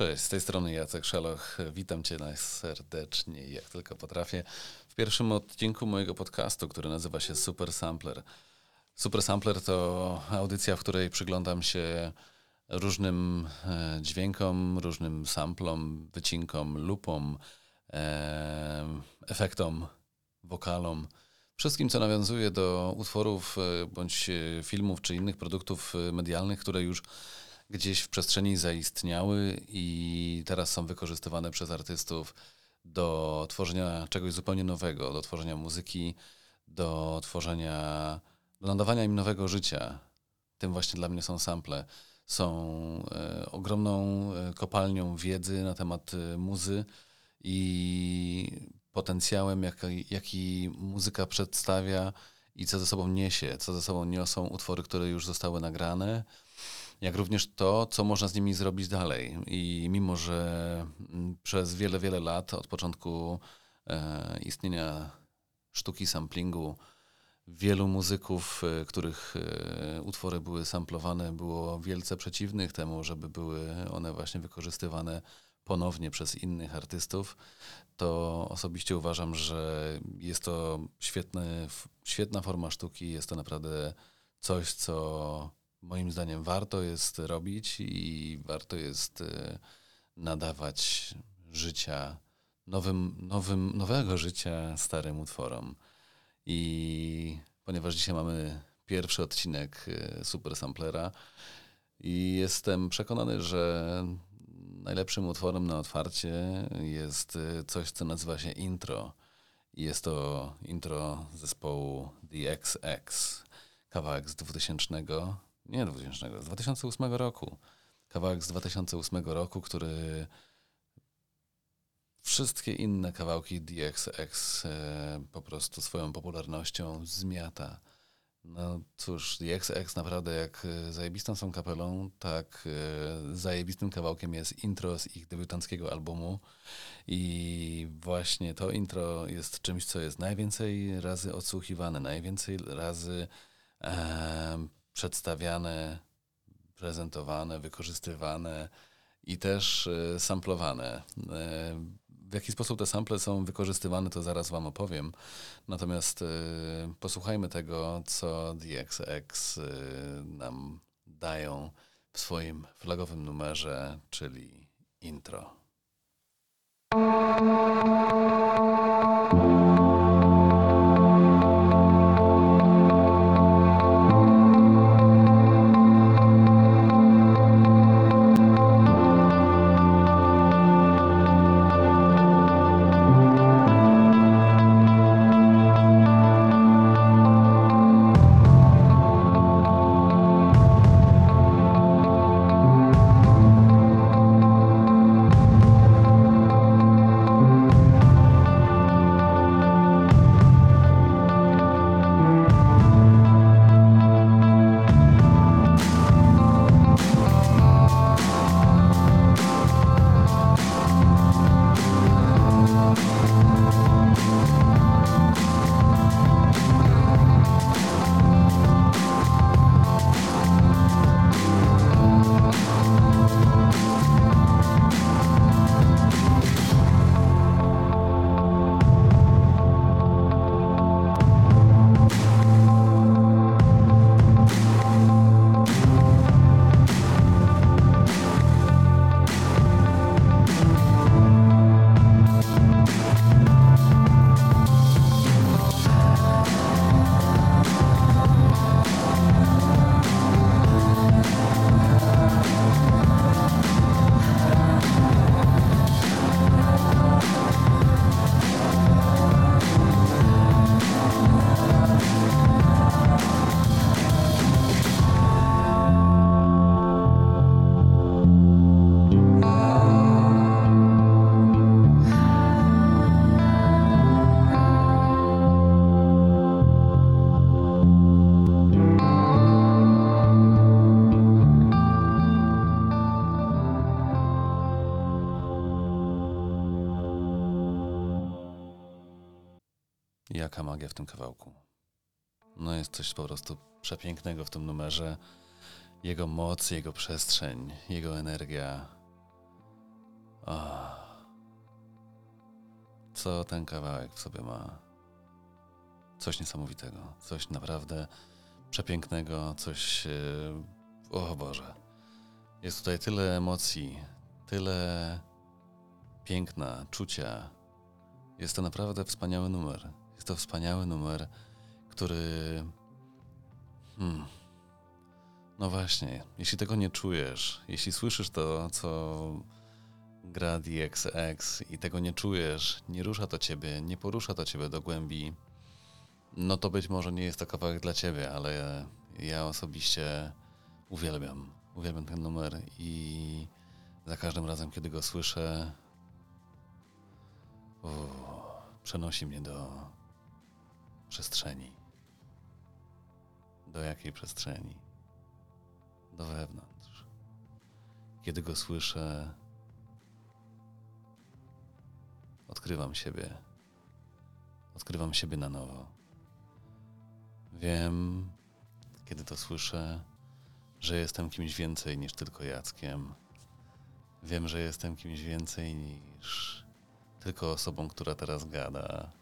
Cześć, z tej strony Jacek Szaloch. Witam Cię najserdecznie, jak tylko potrafię, w pierwszym odcinku mojego podcastu, który nazywa się Super Sampler. Super Sampler to audycja, w której przyglądam się różnym e, dźwiękom, różnym samplom, wycinkom, lupom, e, efektom, wokalom. Wszystkim, co nawiązuje do utworów e, bądź filmów czy innych produktów medialnych, które już gdzieś w przestrzeni zaistniały i teraz są wykorzystywane przez artystów do tworzenia czegoś zupełnie nowego, do tworzenia muzyki, do tworzenia, do nadawania im nowego życia. Tym właśnie dla mnie są sample. Są e, ogromną e, kopalnią wiedzy na temat e, muzy i potencjałem, jaki, jaki muzyka przedstawia i co ze sobą niesie, co ze sobą niosą utwory, które już zostały nagrane jak również to, co można z nimi zrobić dalej. I mimo, że mm, przez wiele, wiele lat od początku e, istnienia sztuki samplingu, wielu muzyków, e, których e, utwory były samplowane, było wielce przeciwnych temu, żeby były one właśnie wykorzystywane ponownie przez innych artystów, to osobiście uważam, że jest to świetna forma sztuki, jest to naprawdę coś, co moim zdaniem warto jest robić i warto jest e, nadawać życia nowym, nowym, nowego życia starym utworom. I ponieważ dzisiaj mamy pierwszy odcinek e, Super Samplera i jestem przekonany, że najlepszym utworem na otwarcie jest e, coś, co nazywa się intro. Jest to intro zespołu The XX, kawałek z 2000 nie 2000, z 2008 roku. Kawałek z 2008 roku, który wszystkie inne kawałki DXX e, po prostu swoją popularnością zmiata. No cóż, DXX naprawdę jak e, zajebistą są kapelą, tak e, zajebistym kawałkiem jest intro z ich debiutanckiego albumu i właśnie to intro jest czymś, co jest najwięcej razy odsłuchiwane, najwięcej razy przedstawiane, prezentowane, wykorzystywane i też e, samplowane. E, w jaki sposób te sample są wykorzystywane, to zaraz Wam opowiem. Natomiast e, posłuchajmy tego, co DXX nam dają w swoim flagowym numerze, czyli intro. Jaka magia w tym kawałku. No jest coś po prostu przepięknego w tym numerze. Jego moc, jego przestrzeń, jego energia. Oh. Co ten kawałek w sobie ma? Coś niesamowitego, coś naprawdę przepięknego, coś. E, o Boże. Jest tutaj tyle emocji, tyle piękna, czucia. Jest to naprawdę wspaniały numer. Jest to wspaniały numer, który. Hmm. No właśnie, jeśli tego nie czujesz, jeśli słyszysz to, co gra DXX i tego nie czujesz, nie rusza to ciebie, nie porusza to ciebie do głębi, no to być może nie jest to kawałek dla ciebie, ale ja osobiście uwielbiam, uwielbiam ten numer i za każdym razem, kiedy go słyszę, przenosi mnie do przestrzeni. Do jakiej przestrzeni? Do wewnątrz. Kiedy go słyszę, odkrywam siebie. Odkrywam siebie na nowo. Wiem, kiedy to słyszę, że jestem kimś więcej niż tylko Jackiem. Wiem, że jestem kimś więcej niż tylko osobą, która teraz gada.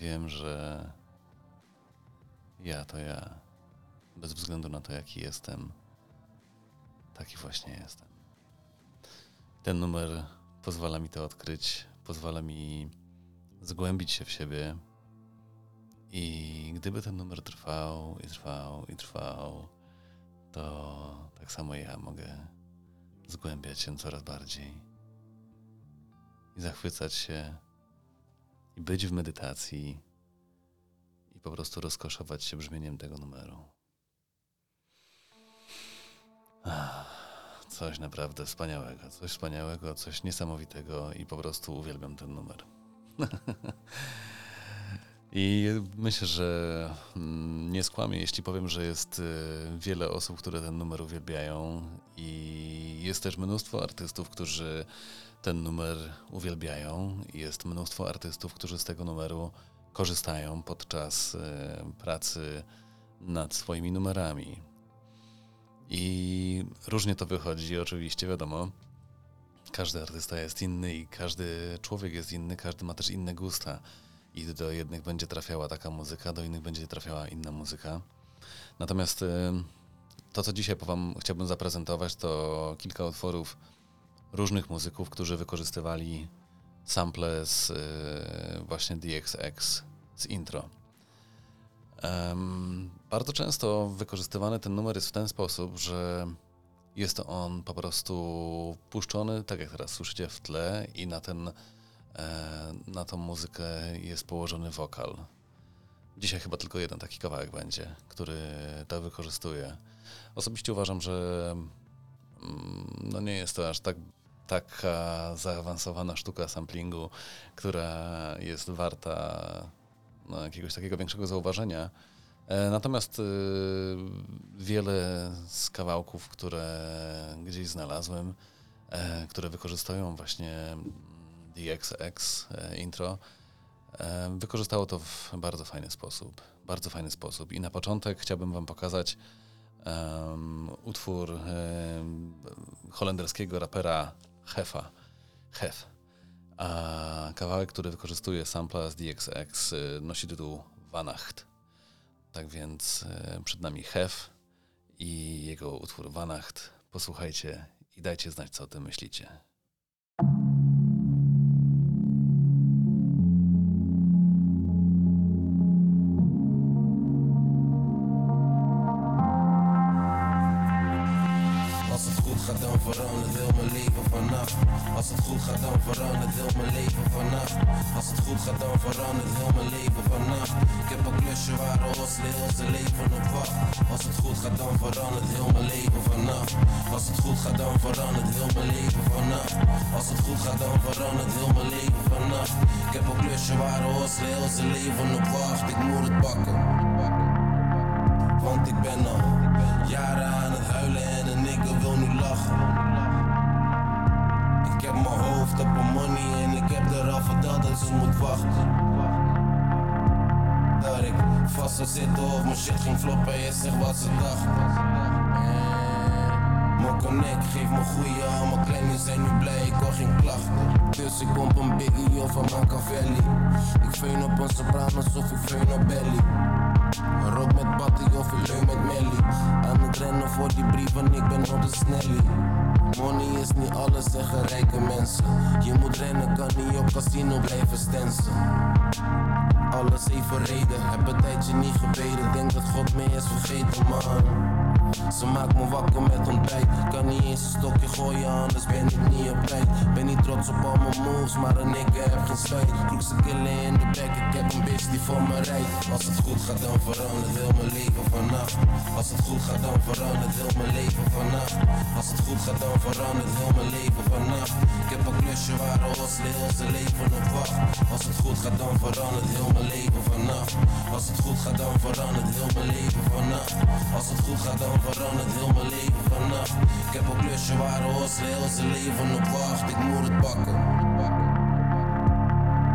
Wiem, że ja to ja, bez względu na to, jaki jestem, taki właśnie jestem. Ten numer pozwala mi to odkryć, pozwala mi zgłębić się w siebie. I gdyby ten numer trwał i trwał i trwał, to tak samo ja mogę zgłębiać się coraz bardziej i zachwycać się i być w medytacji i po prostu rozkoszować się brzmieniem tego numeru. Coś naprawdę wspaniałego, coś wspaniałego, coś niesamowitego i po prostu uwielbiam ten numer. I myślę, że mm, nie skłamię, jeśli powiem, że jest y, wiele osób, które ten numer uwielbiają, i jest też mnóstwo artystów, którzy ten numer uwielbiają. Jest mnóstwo artystów, którzy z tego numeru korzystają podczas y, pracy nad swoimi numerami. I różnie to wychodzi, oczywiście, wiadomo. Każdy artysta jest inny i każdy człowiek jest inny, każdy ma też inne gusta. I do jednych będzie trafiała taka muzyka, do innych będzie trafiała inna muzyka. Natomiast y, to, co dzisiaj wam chciałbym zaprezentować, to kilka utworów różnych muzyków, którzy wykorzystywali sample z y, właśnie DXX z intro. Um, bardzo często wykorzystywany ten numer jest w ten sposób, że jest on po prostu puszczony, tak jak teraz słyszycie w tle i na ten e, na tą muzykę jest położony wokal. Dzisiaj chyba tylko jeden taki kawałek będzie, który to wykorzystuje. Osobiście uważam, że mm, no nie jest to aż tak taka zaawansowana sztuka samplingu, która jest warta no, jakiegoś takiego większego zauważenia. E, natomiast y, wiele z kawałków, które gdzieś znalazłem, e, które wykorzystują właśnie DXX e, intro, wykorzystało to w bardzo fajny sposób. Bardzo fajny sposób. I na początek chciałbym Wam pokazać um, utwór um, holenderskiego rapera Hefa. Hef. A kawałek, który wykorzystuje sampla z DXX y, nosi tytuł Vanacht. Tak więc y, przed nami Hef i jego utwór Vanacht. Posłuchajcie i dajcie znać, co o tym myślicie. Verandert heel mijn leven vannacht Ik heb een klusje waar ons heel zijn leven op wacht. Als het goed gaat dan verandert heel mijn leven vannacht Als het goed gaat dan verandert heel mijn leven vannacht Als het goed gaat dan verandert heel mijn leven vannacht Ik heb een klusje waar ons heel zijn leven op wacht. Ik moet het pakken. Want ik ben al jaren aan het huilen en een nigger wil nu lachen mijn hoofd op mijn money en ik heb eraf verteld dat ze moet wachten. Dat ik vast zou zitten of mijn shit ging floppen en je zegt wat ze dacht. Mijn connect geeft me goeie aan, mijn kleinen zijn nu blij, ik hoor geen klachten. Dus ik pomp een biggie of een Machiavelli. Ik veun op een soprano of ik veun op belly. Rook met Batty of ik leun met Melly. Aan het rennen voor die brieven, ik ben op de snelly. Money is niet alles, zeggen rijke mensen. Je moet rennen, kan niet op casino blijven stensen. Alles even reden, heb een tijdje niet gebeden. Denk dat God me is vergeten, man. Ze maakt me wakker met ontbijt. Kan niet eens een stokje gooien, anders ben ik niet op tijd. Ben niet trots op al mijn moves, maar een nigga heb geen spijt. Kroek ze killen in de bek, ik heb een bitch die voor me rijdt. Als het goed gaat, dan verandert heel mijn leven vannacht. Als het goed gaat, dan verandert heel mijn leven vannacht. Als het goed gaat, dan verandert heel mijn leven vannacht. Ik heb een klusje waar hostel heel zijn leven op wacht. Als het goed gaat, dan verandert heel mijn leven vannacht. Als het goed gaat, dan verandert heel mijn leven vannacht. Als het goed gaat, dan verandert heel mijn leven vannacht. Ik heb een klusje waar hostel heel zijn leven op wacht. Ik moet het pakken.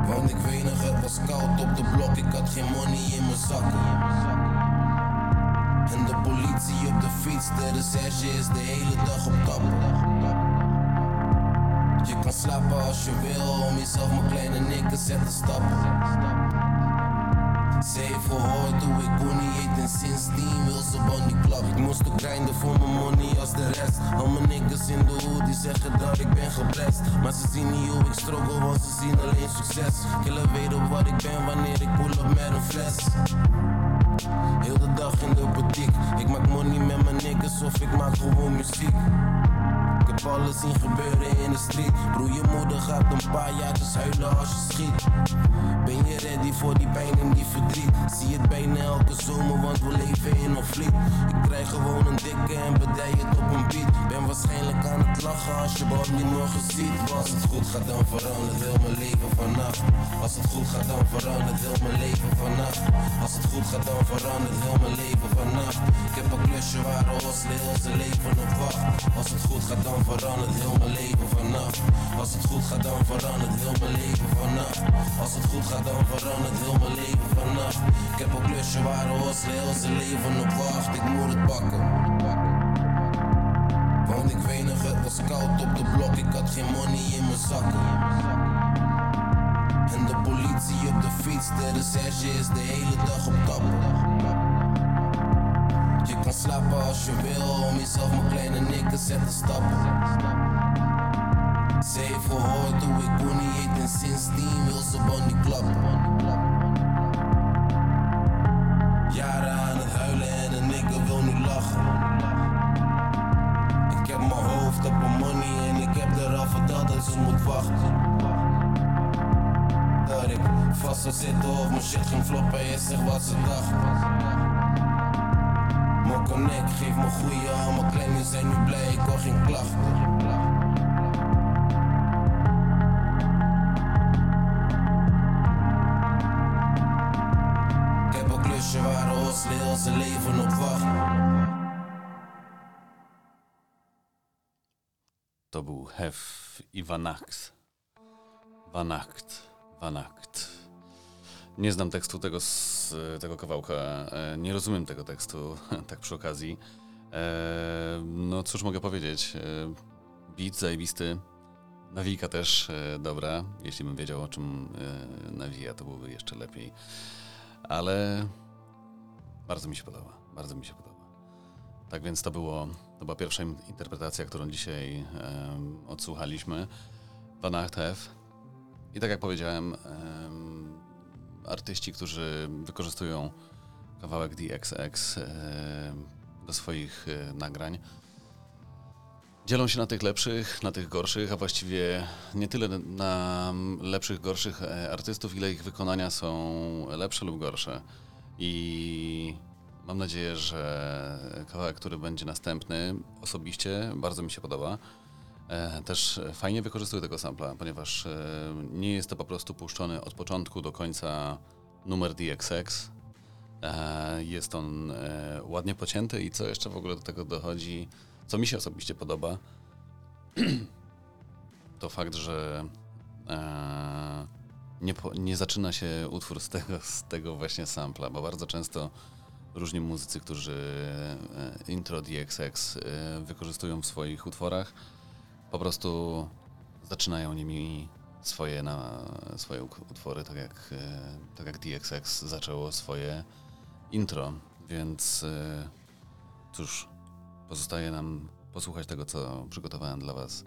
Want ik weet nog, het was koud op de blok, ik had geen money in mijn zakken. En de politie op de fiets, de recherche is de hele dag op tappen. Je kan slapen als je wil, om jezelf mijn kleine nikken zetten stappen. Ze heeft gehoord hoe ik Bonnie eet en sindsdien wil ze Bonnie klap. Ik moest ook grinden voor mijn money als de rest. Al mijn niggas in de hoed die zeggen dat ik ben geblest. Maar ze zien niet hoe ik struggle, want ze zien alleen succes. Killer weet op wat ik ben wanneer ik pull op met een fles. Heel de dag in de boutique. Ik maak money met mijn niggas of ik maak gewoon muziek. Alles zien gebeuren in de street. Broer, je moeder gaat een paar jaar dus huilen als je schiet. Ben je ready voor die pijn en die verdriet? Zie het bijna elke zomer, want we leven in een vliet. Ik krijg gewoon een dikke en bedij het op een beat. Ben waarschijnlijk aan het lachen als je me niet morgen ziet. Als het goed gaat, dan verandert heel mijn leven vannacht. Als het goed gaat, dan verandert heel mijn leven vannacht. Als het goed gaat, dan verandert heel mijn leven vannacht. Ik heb een klusje waar de hostel heel zijn leven op wacht. Als het goed gaat, dan verandert heel mijn leven vannacht. Als het goed gaat, dan verandert heel mijn leven vannacht. Als het goed gaat, dan verandert heel mijn leven vannacht. Ik heb een klusje waar hostel heel zijn leven op wacht. Ik moet het pakken. Want ik weet nog, het was koud op de blok, ik had geen money in mijn zakken. En de politie op de fiets, de recherche is de hele dag op tappen. Kan slapen als je wil, om jezelf mijn kleine nikken zetten stappen. Ze heeft gehoord hoe ik Bonnie eet en sindsdien wil ze Bonnie klappen. Jaren aan het huilen en een nigger wil nu lachen. Ik heb mijn hoofd op mijn money en ik heb er al verteld dat ze moet wachten. Dat ik vast zou zitten of mijn shit ging floppen en je zegt wat ze dacht connect Geef me goeie, al mijn kleine zijn nu blij, ik hoor geen klachten waar zijn leven op wacht. Taboe, Hef i Wanakt. Wanakt, Nie znam tekstu tego, tego kawałka, e, nie rozumiem tego tekstu, tak przy okazji. E, no cóż mogę powiedzieć, e, beat zajebisty, nawijka też dobra, jeśli bym wiedział o czym nawija, to byłoby jeszcze lepiej. Ale bardzo mi się podoba, bardzo mi się podoba. Tak więc to było, to była pierwsza interpretacja, którą dzisiaj odsłuchaliśmy. Van Acht. I tak jak powiedziałem, em, artyści, którzy wykorzystują kawałek DXX em, do swoich e, nagrań, dzielą się na tych lepszych, na tych gorszych, a właściwie nie tyle na lepszych, gorszych e, artystów, ile ich wykonania są lepsze lub gorsze. I mam nadzieję, że kawałek, który będzie następny, osobiście bardzo mi się podoba. E, też fajnie wykorzystuje tego sampla, ponieważ e, nie jest to po prostu puszczony od początku do końca numer DXX. E, jest on ładnie pocięty i co jeszcze w ogóle do tego dochodzi, co mi się osobiście podoba, to fakt, że nie, po, nie zaczyna się utwór z tego, z tego właśnie sampla, bo bardzo często różni muzycy, którzy intro DXX wykorzystują w swoich utworach, po prostu zaczynają nimi swoje, na, swoje utwory, tak jak, e, tak jak DXX zaczęło swoje intro, więc e, cóż, pozostaje nam posłuchać tego, co przygotowałem dla Was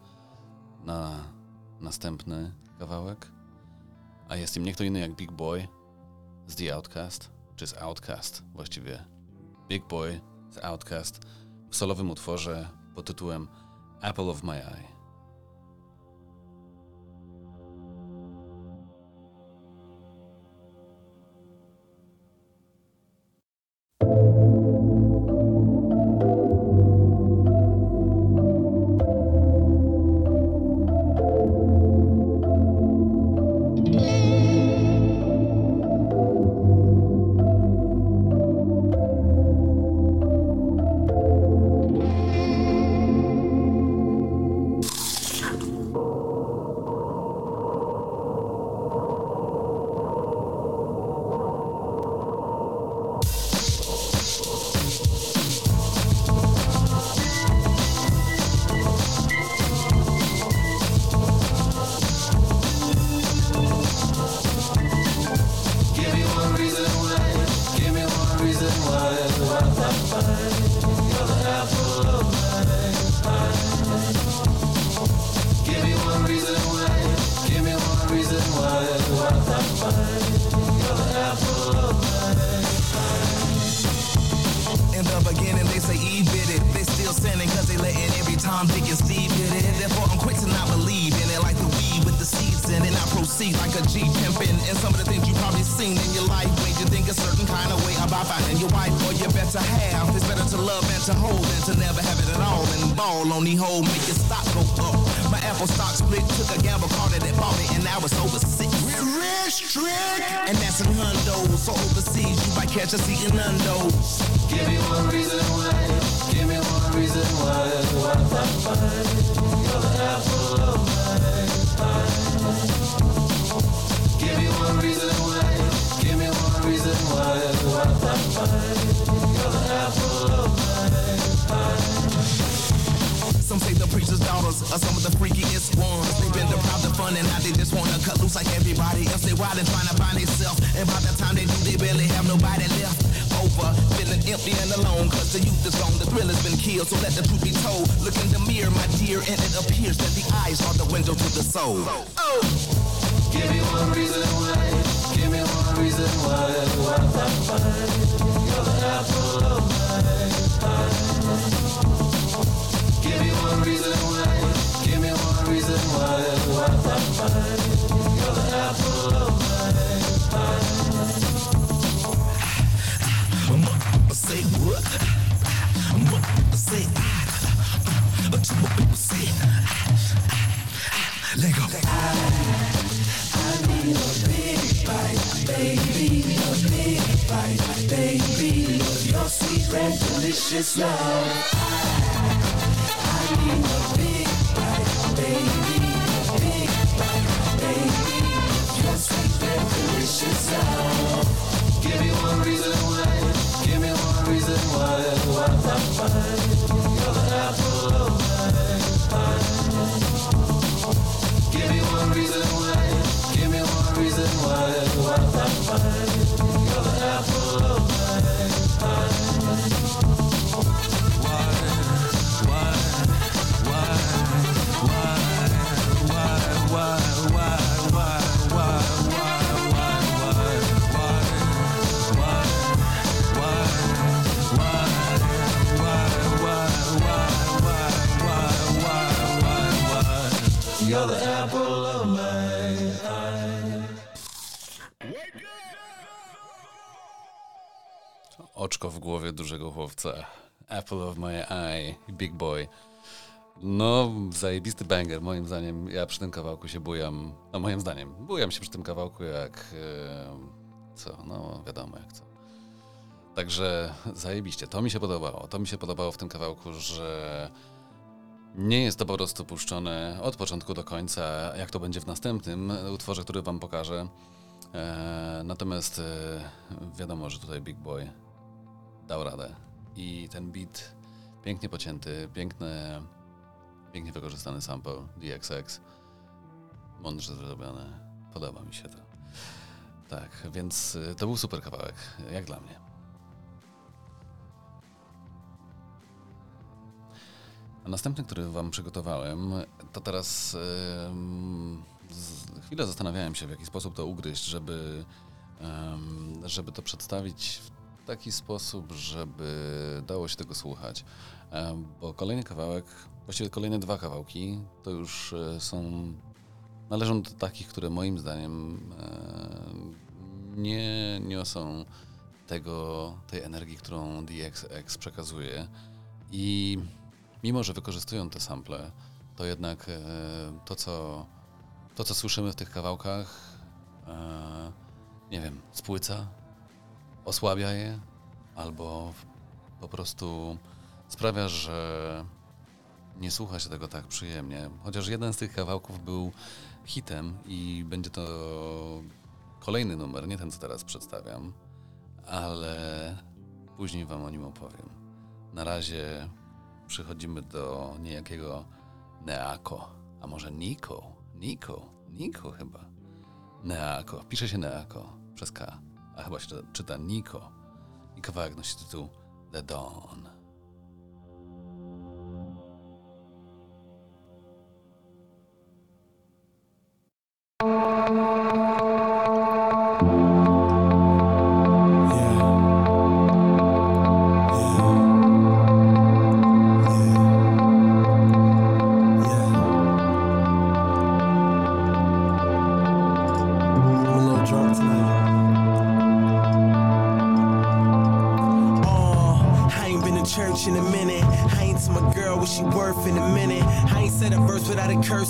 na następny kawałek, a jest im nie kto inny jak Big Boy z The Outcast, czy z Outcast właściwie. Big Boy z Outcast w solowym utworze pod tytułem apple of my eye. I proceed like a G pimpin'. And some of the things you probably seen in your life made you think a certain kind of way about finding your wife or your better half. It's better to love and to hold than to never have it at all. And ball on the hole, make your stock go up. My Apple stock split, took a gamble, called it, and bought it, and now it's over six. We're rich, trick! And that's in hundo. So overseas, you might catch us eating undos. Give me one reason why. Give me one reason why. Why the fuck? You're the apple of Give me one reason why. Why, why, why? You're of my eye. Some say the preacher's daughters or some of the freakiest ones. They've been deprived of fun and now they just wanna cut loose like everybody else. They wild and trying to find themselves. And by the time they do, they barely have nobody left. Over, feeling empty and alone, cause the youth is gone, the thrill has been killed. So let the truth be told. Look in the mirror, my dear, and it appears that the eyes are the window to the soul. Oh! Give me one reason why. Give me one reason why. Why I find you're the apple of my eye. Give me one reason why. Give me one reason why. Why I find you're the apple of my eye. vicious love. I, need a big baby, big baby, delicious love. Give me one reason why, give me one reason why, why, why, why. You're the apple of my eye. Oczko w głowie dużego chłopca. Apple of my eye. Big boy. No, zajebisty banger, moim zdaniem. Ja przy tym kawałku się bujam. No, moim zdaniem. Bujam się przy tym kawałku jak... Co? No, wiadomo jak co. Także zajebiście. To mi się podobało. To mi się podobało w tym kawałku, że nie jest to po prostu puszczone od początku do końca, jak to będzie w następnym utworze, który wam pokażę. E, natomiast e, wiadomo, że tutaj Big Boy dał radę. I ten beat pięknie pocięty, piękne, pięknie wykorzystany sample DXX, mądrze zrobione. Podoba mi się to. Tak, więc e, to był super kawałek, jak dla mnie. Następny, który wam przygotowałem, to teraz yy, chwilę zastanawiałem się, w jaki sposób to ugryźć, żeby, yy, żeby to przedstawić w taki sposób, żeby dało się tego słuchać. Yy, bo kolejny kawałek, właściwie kolejne dwa kawałki, to już yy, są, należą do takich, które moim zdaniem nie niosą tego, tej energii, którą DXX przekazuje. I mimo że wykorzystują te sample, to jednak e, to, co, to, co słyszymy w tych kawałkach, e, nie wiem, spłyca, osłabia je, albo po prostu sprawia, że nie słucha się tego tak przyjemnie. Chociaż jeden z tych kawałków był hitem i będzie to kolejny numer, nie ten, co teraz przedstawiam, ale później Wam o nim opowiem. Na razie przychodzimy do niejakiego Neako, a może Niko, Niko, Niko chyba. Neako, pisze się Neako przez K, a chyba się czyta Niko. I kawałek nosi tytuł The Dawn. church in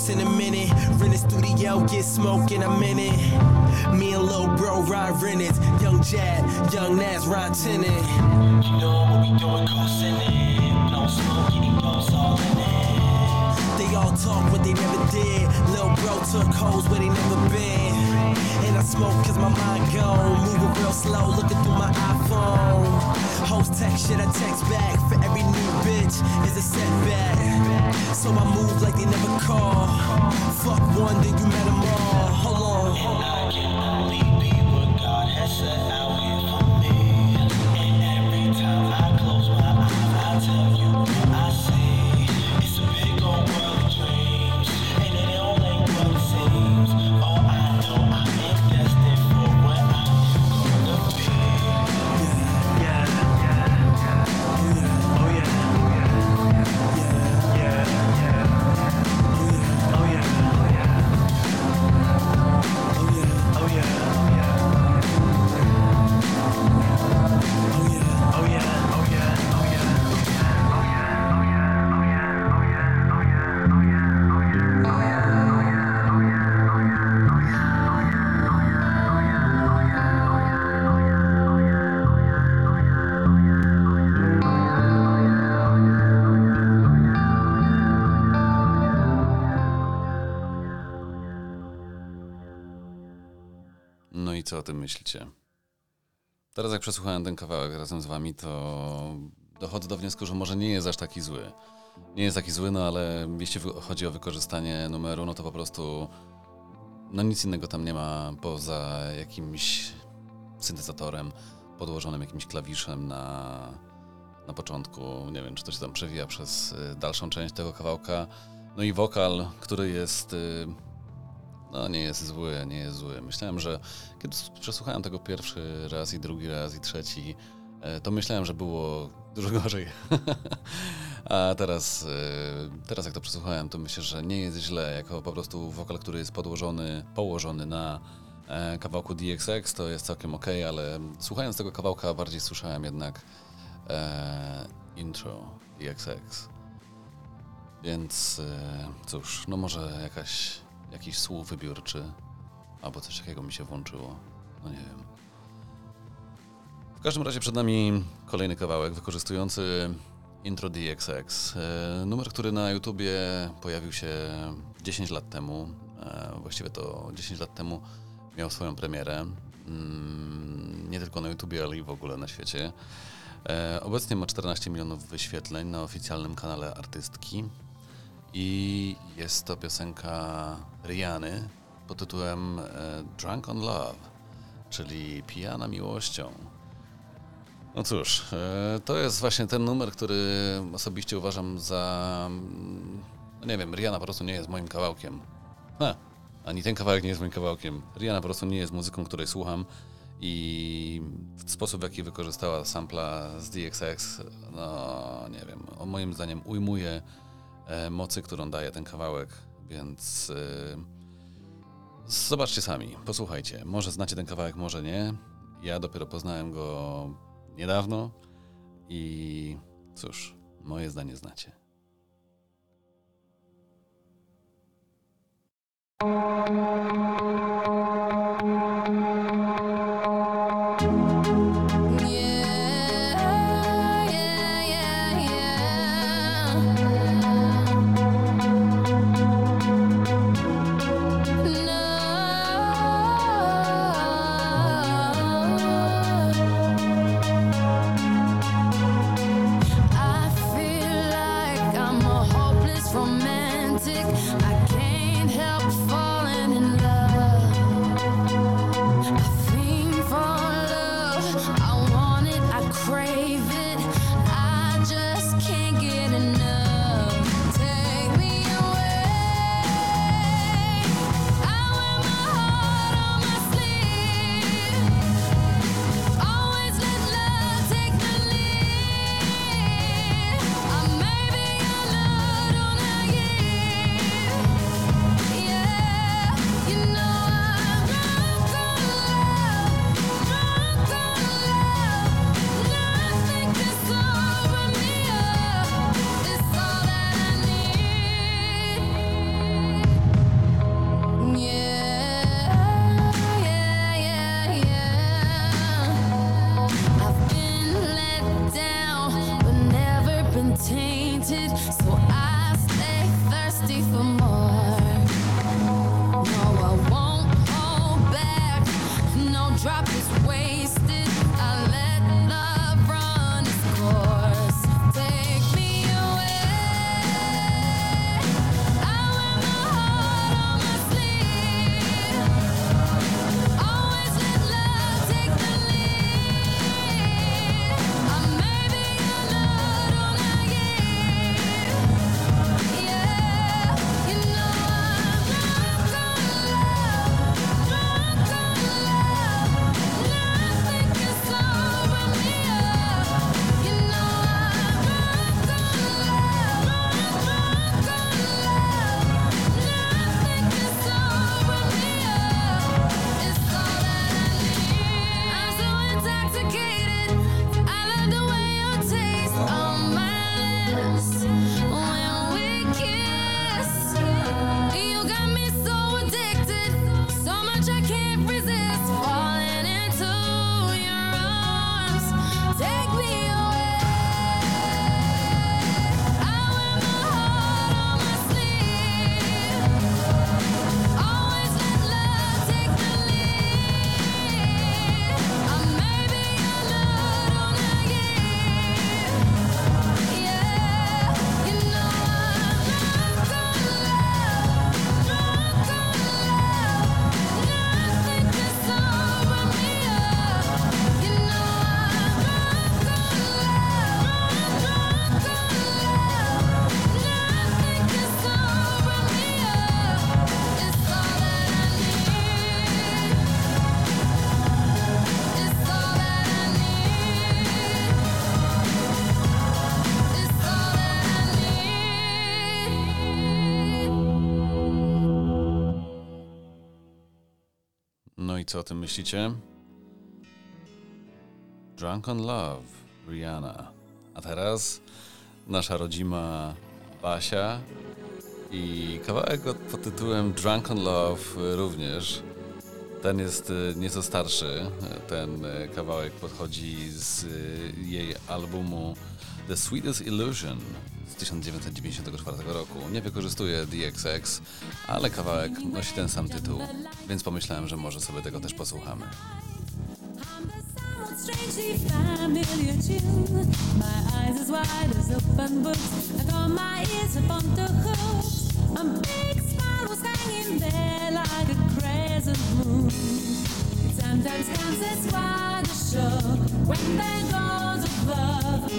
in a minute. Rent a studio, get smoking a minute. Me and Lil Bro ride rent it. Young Jad, Young Nas ride tenant. You know what we doing, cost in it. No smoke, all talk what they never did. Lil Bro took hoes where they never been. And I smoke cause my mind gone. Moving real slow, looking through my iPhone. Host text shit, I text back. For every new bitch is a setback. So I move like they never call. Fuck one, then you met them all. Hold on. And I can only be what God has set myślicie? Teraz jak przesłuchałem ten kawałek razem z wami, to dochodzę do wniosku, że może nie jest aż taki zły. Nie jest taki zły, no ale jeśli chodzi o wykorzystanie numeru, no to po prostu no nic innego tam nie ma poza jakimś syntezatorem podłożonym jakimś klawiszem na, na początku. Nie wiem, czy to się tam przewija przez y, dalszą część tego kawałka. No i wokal, który jest y, no nie jest zły, nie jest zły. Myślałem, że kiedy przesłuchałem tego pierwszy raz i drugi raz i trzeci, e, to myślałem, że było dużo gorzej. A teraz, e, teraz jak to przesłuchałem, to myślę, że nie jest źle. Jako po prostu wokal, który jest podłożony, położony na e, kawałku DXX, to jest całkiem ok, ale słuchając tego kawałka bardziej słyszałem jednak e, intro DXX. Więc cóż, no może jakaś, jakiś słów wybiórczy, albo coś takiego mi się włączyło. No nie wiem. W każdym razie przed nami kolejny kawałek wykorzystujący Intro DXX. E, numer, który na YouTubie pojawił się 10 lat temu. E, właściwie to 10 lat temu miał swoją premierę. Mm, nie tylko na YouTubie, ale i w ogóle na świecie. E, obecnie ma 14 milionów wyświetleń na oficjalnym kanale artystki. I jest to piosenka Riany pod tytułem e, Drunk on Love, czyli Pijana Miłością. No cóż, e, to jest właśnie ten numer, który osobiście uważam za. Mm, no nie wiem, Rihanna po prostu nie jest moim kawałkiem. Ha, ani ten kawałek nie jest moim kawałkiem. Rihanna po prostu nie jest muzyką, której słucham i sposób, w jaki wykorzystała sampla z DXX, no nie wiem, moim zdaniem ujmuje E, mocy, którą daje ten kawałek, więc e, zobaczcie sami, posłuchajcie. Może znacie ten kawałek, może nie. Ja dopiero poznałem go niedawno i cóż, moje zdanie znacie. saving tym myślicie? Drunk on Love, Rihanna. A teraz nasza rodzima Basia i kawałek pod tytułem Drunk on Love również. Ten jest y, nieco starszy. Ten y, kawałek podchodzi z y, jej albumu The Sweetest Illusion z 1994 roku. Nie wykorzystuje DXX, ale kawałek nosi ten sam tytuł, więc pomyślałem, że może sobie tego też posłuchamy. sometimes comes when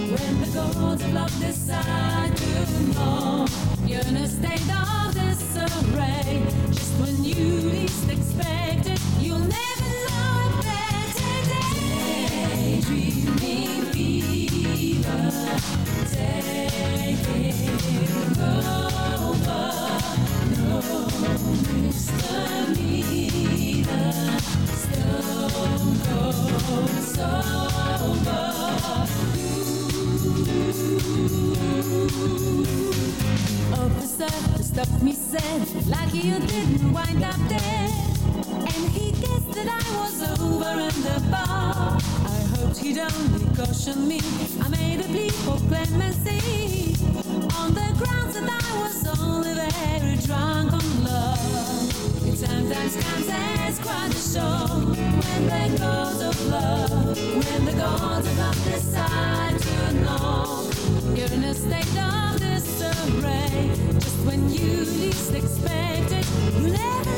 when the gods of love decide to know. You're in a state of disarray, just when you least expect it. You'll never know a better day. Daydreaming fever, taking over. No misdemeanor, stone cold Officer who stopped me said, like you didn't wind up dead. And he guessed that I was over in the bar. I hoped he'd only caution me. I made a plea for clemency on the grounds that I was only very drunk on love. It sometimes comes as quite a show when the gods of love, when the gods of love decide. You're in a state of disarray, just when you least expect it. You never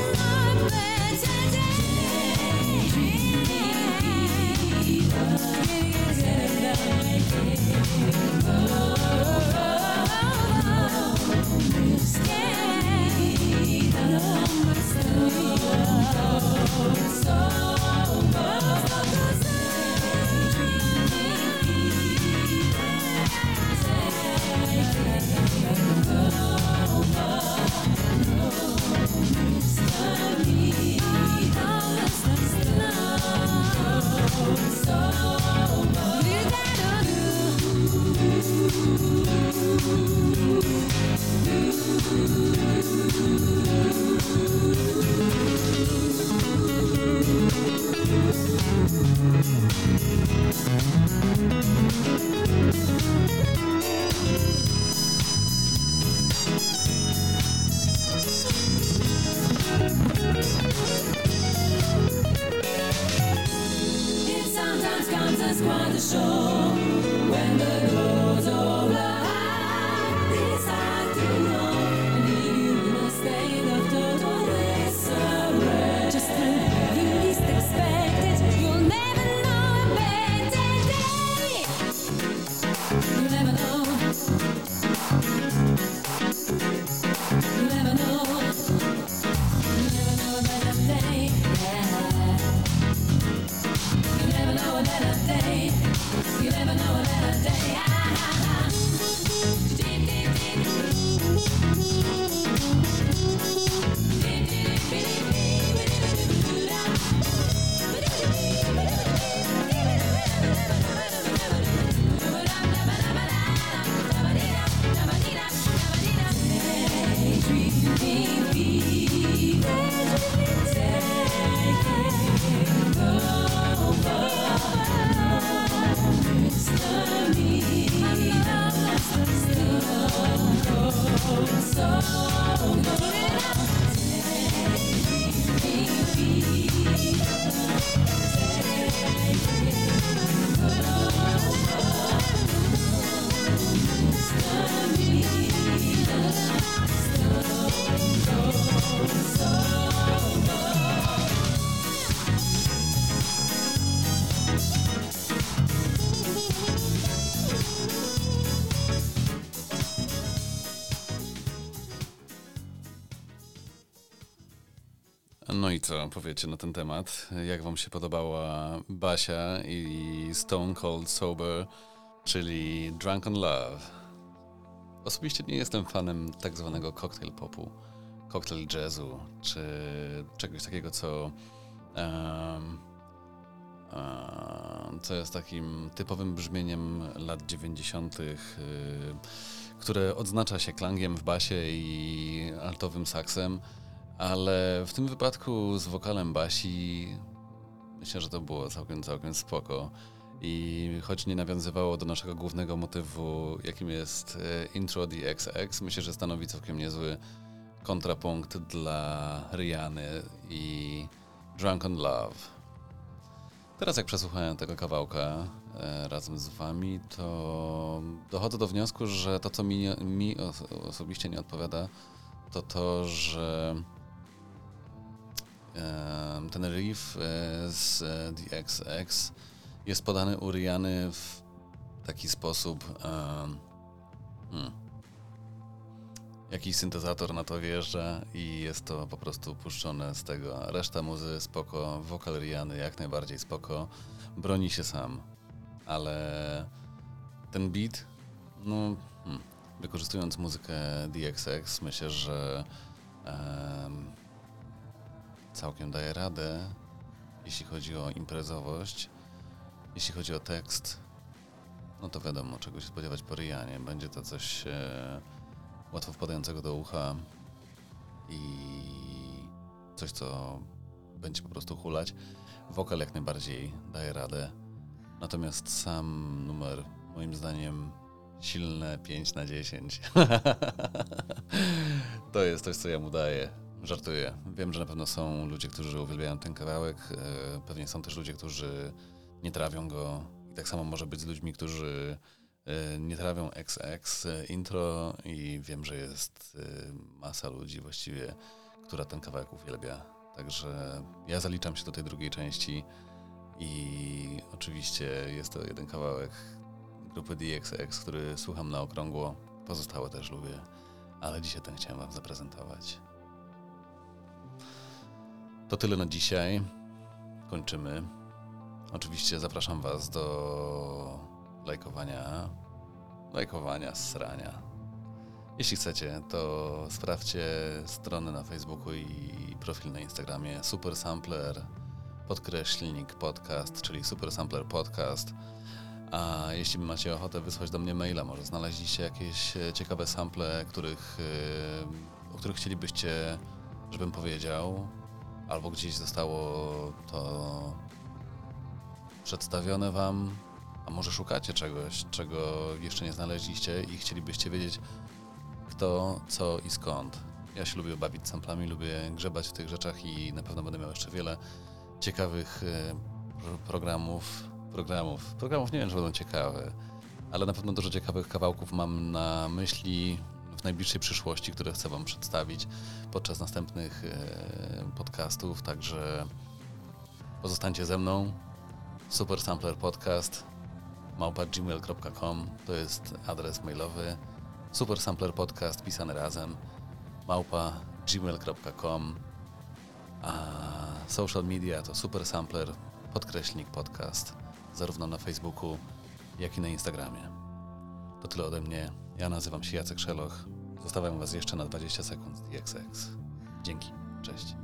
Co powiecie na ten temat? Jak wam się podobała Basia i Stone Cold Sober, czyli Drunk on Love? Osobiście nie jestem fanem tak zwanego cocktail popu, cocktail jazzu, czy czegoś takiego, co, em, e, co jest takim typowym brzmieniem lat 90., y, które odznacza się klangiem w basie i altowym saksem, ale w tym wypadku z wokalem Basi myślę, że to było całkiem, całkiem spoko. I choć nie nawiązywało do naszego głównego motywu, jakim jest e, intro DXX, myślę, że stanowi całkiem niezły kontrapunkt dla Riany i Drunk on Love. Teraz jak przesłuchałem tego kawałka e, razem z wami, to dochodzę do wniosku, że to, co mi, mi os osobiście nie odpowiada, to to, że ten riff e, z e, DXX jest podany u w taki sposób, hmm, jakiś syntezator na to wjeżdża i jest to po prostu puszczone z tego. Reszta muzy spoko, wokal Riany jak najbardziej spoko, broni się sam, ale ten beat, no, hmm, wykorzystując muzykę DXX, myślę, że em, całkiem daje radę, jeśli chodzi o imprezowość, jeśli chodzi o tekst, no to wiadomo, czego się spodziewać po Rianie. Będzie to coś e, łatwo wpadającego do ucha i coś, co będzie po prostu hulać. Wokal jak najbardziej daje radę. Natomiast sam numer, moim zdaniem, silne 5 na 10. to jest coś, co ja mu daję. Żartuję. Wiem, że na pewno są ludzie, którzy uwielbiają ten kawałek. e, Pewnie są też ludzie, którzy nie trawią go. I tak samo może być z ludźmi, którzy e, nie trawią XX intro i wiem, że jest e, masa ludzi właściwie, która ten kawałek uwielbia. Także ja zaliczam się do tej drugiej części i oczywiście jest to jeden kawałek grupy DXX, który słucham na okrągło. Pozostałe też lubię, ale dzisiaj ten chciałem Wam zaprezentować. To tyle na dzisiaj. Kończymy. Oczywiście zapraszam Was do lajkowania, lajkowania, srania. Jeśli chcecie, to sprawdźcie stronę na Facebooku i profil na Instagramie Super Sampler podkreślnik podcast, czyli Super Sampler Podcast. A jeśli macie ochotę wysłać do mnie maila, może znaleźliście jakieś e, ciekawe sample, których, e, o których chcielibyście, żebym powiedział, albo gdzieś zostało to przedstawione wam, a może szukacie czegoś, czego jeszcze nie znaleźliście i chcielibyście wiedzieć, kto, co i skąd. Ja się lubię bawić samplami, lubię grzebać w tych rzeczach i na pewno będę miał jeszcze wiele ciekawych e, pro- programów, programów, programów nie wiem, czy będą ciekawe, ale na pewno dużo ciekawych kawałków mam na myśli w najbliższej przyszłości, które chcę Wam przedstawić podczas następnych e, podcastów, także pozostańcie ze mną. Super Sampler Podcast małpa.gmail.com to jest adres mailowy Super Sampler Podcast pisany razem małpa gmail.com a social media to Super Sampler podkreślnik podcast zarówno na Facebooku jak i na Instagramie. To tyle ode mnie. Ja nazywam się Jacek Szeloch. Zostawiam Was jeszcze na 20 sekund DXX. Dzięki. Cześć.